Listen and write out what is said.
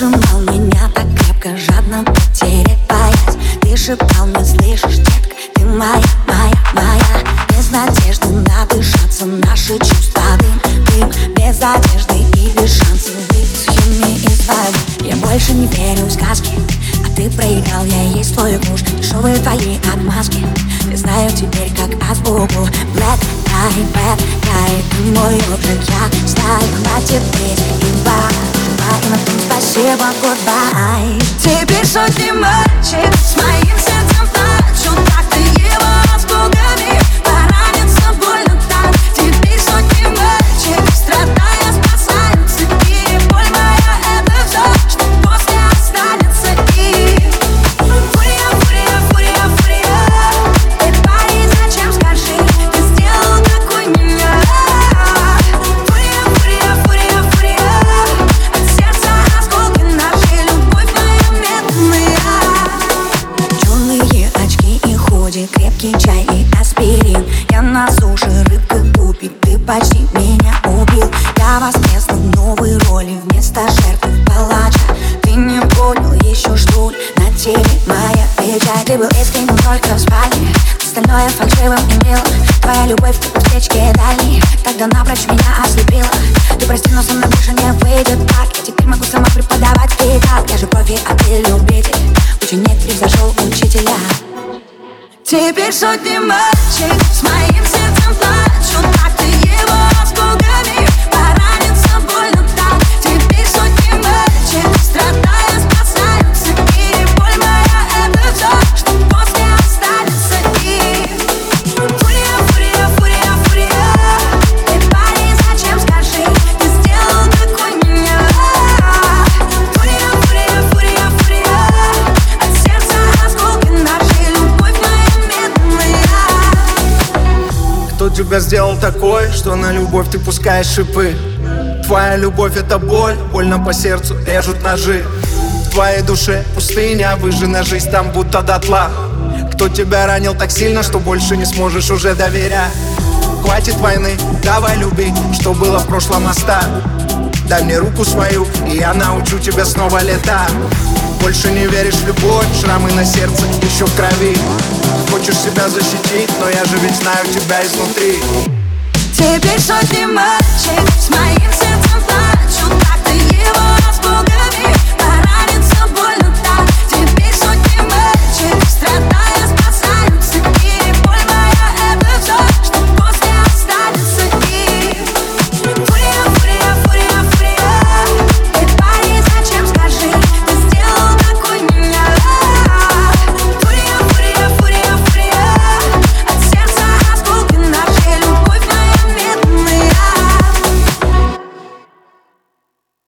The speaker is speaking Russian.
Прижимал меня так крепко, жадно потерять боясь Ты шептал мне, слышишь, детка, ты моя, моя, моя Без надежды надышаться наши чувства дым, дым. Без одежды и шансов выйти с химии из воды. Я больше не верю в сказки а ты проиграл, я есть твой муж. Дешевые твои отмазки Я знаю теперь как азбуку. Black tie, bad guy Ты мой object, я знаю Хватит быть и на том спасибо, goodbye. Теперь сотни мальчик с моим и аспирин Я на суше рыбку купить, ты почти меня убил. Я воскресла в новой роли вместо жертвы палача. Ты не понял, еще жду на теле моя печать. Ты был искренним только в спальне, остальное фальшивым и милым Твоя любовь как встречки дальней, тогда напрочь меня ослепила. Ты прости, но со мной больше не выйдет так. Я теперь могу сама преподавать и так. Я же Теперь сотни мальчик Кто тебя сделал такой, что на любовь ты пускаешь шипы? Твоя любовь это боль, больно по сердцу режут ножи. В твоей душе пустыня, выжжена жизнь там будто дотла. Кто тебя ранил так сильно, что больше не сможешь уже доверять? Хватит войны, давай люби, что было в прошлом оставь Дай мне руку свою, и я научу тебя снова летать. Больше не веришь в любовь, шрамы на сердце еще в крови. Хочешь себя защитить, но я же ведь знаю тебя изнутри. Теперь сотни мальчик с моим сердцем